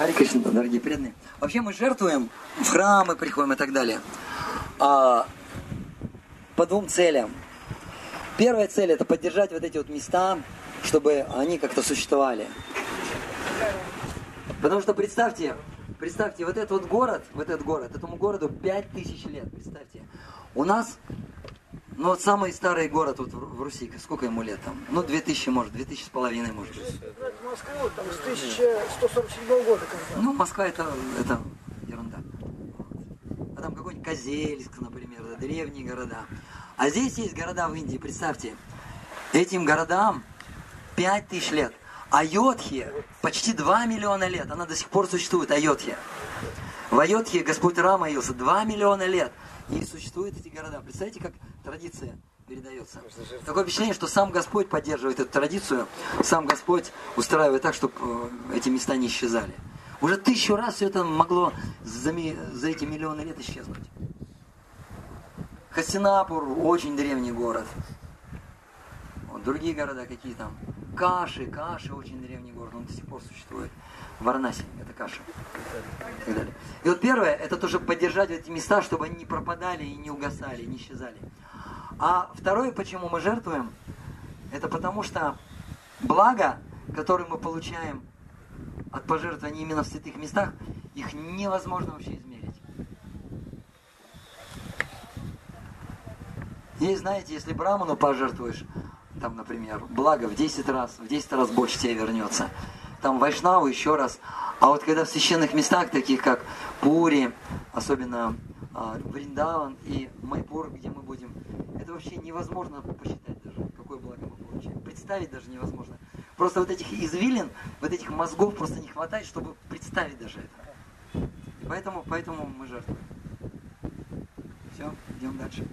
Хари Кришна, дорогие преданные. Вообще мы жертвуем, в храмы приходим и так далее. А, по двум целям. Первая цель это поддержать вот эти вот места, чтобы они как-то существовали. Потому что представьте, представьте, вот этот вот город, вот этот город, этому городу 5000 лет, представьте. У нас, ну вот самый старый город вот в Руси, сколько ему лет там? Ну, 2000, может, 2000 с половиной, может быть. Москву там с 1147 года. Когда. Ну, Москва это, это ерунда. А там какой-нибудь Козельск, например, да, древние города. А здесь есть города в Индии, представьте. Этим городам 5000 лет. Айодхе почти 2 миллиона лет. Она до сих пор существует, Айодхе. В Айодхе Господь Рама явился 2 миллиона лет. И существуют эти города. Представляете, как традиция передается. Такое впечатление, что сам Господь поддерживает эту традицию, сам Господь устраивает так, чтобы э, эти места не исчезали. Уже тысячу раз все это могло за, за эти миллионы лет исчезнуть. Хасинапур очень древний город. Другие города какие там. Каши, Каши очень древний город, он до сих пор существует. Варанаси, это Каши. И, так далее. и вот первое, это тоже поддержать эти места, чтобы они не пропадали и не угасали, не исчезали. А второе, почему мы жертвуем, это потому что благо, которое мы получаем от пожертвований именно в святых местах, их невозможно вообще измерить. И знаете, если Браману пожертвуешь, там, например, благо в 10 раз, в 10 раз больше тебе вернется. Там Вайшнаву еще раз. А вот когда в священных местах, таких как Пури, особенно а, Вриндаван и Майпур, где мы будем, это вообще невозможно посчитать даже, какое благо мы получаем. Представить даже невозможно. Просто вот этих извилин, вот этих мозгов просто не хватает, чтобы представить даже это. И поэтому, поэтому мы жертвуем. Все, идем дальше.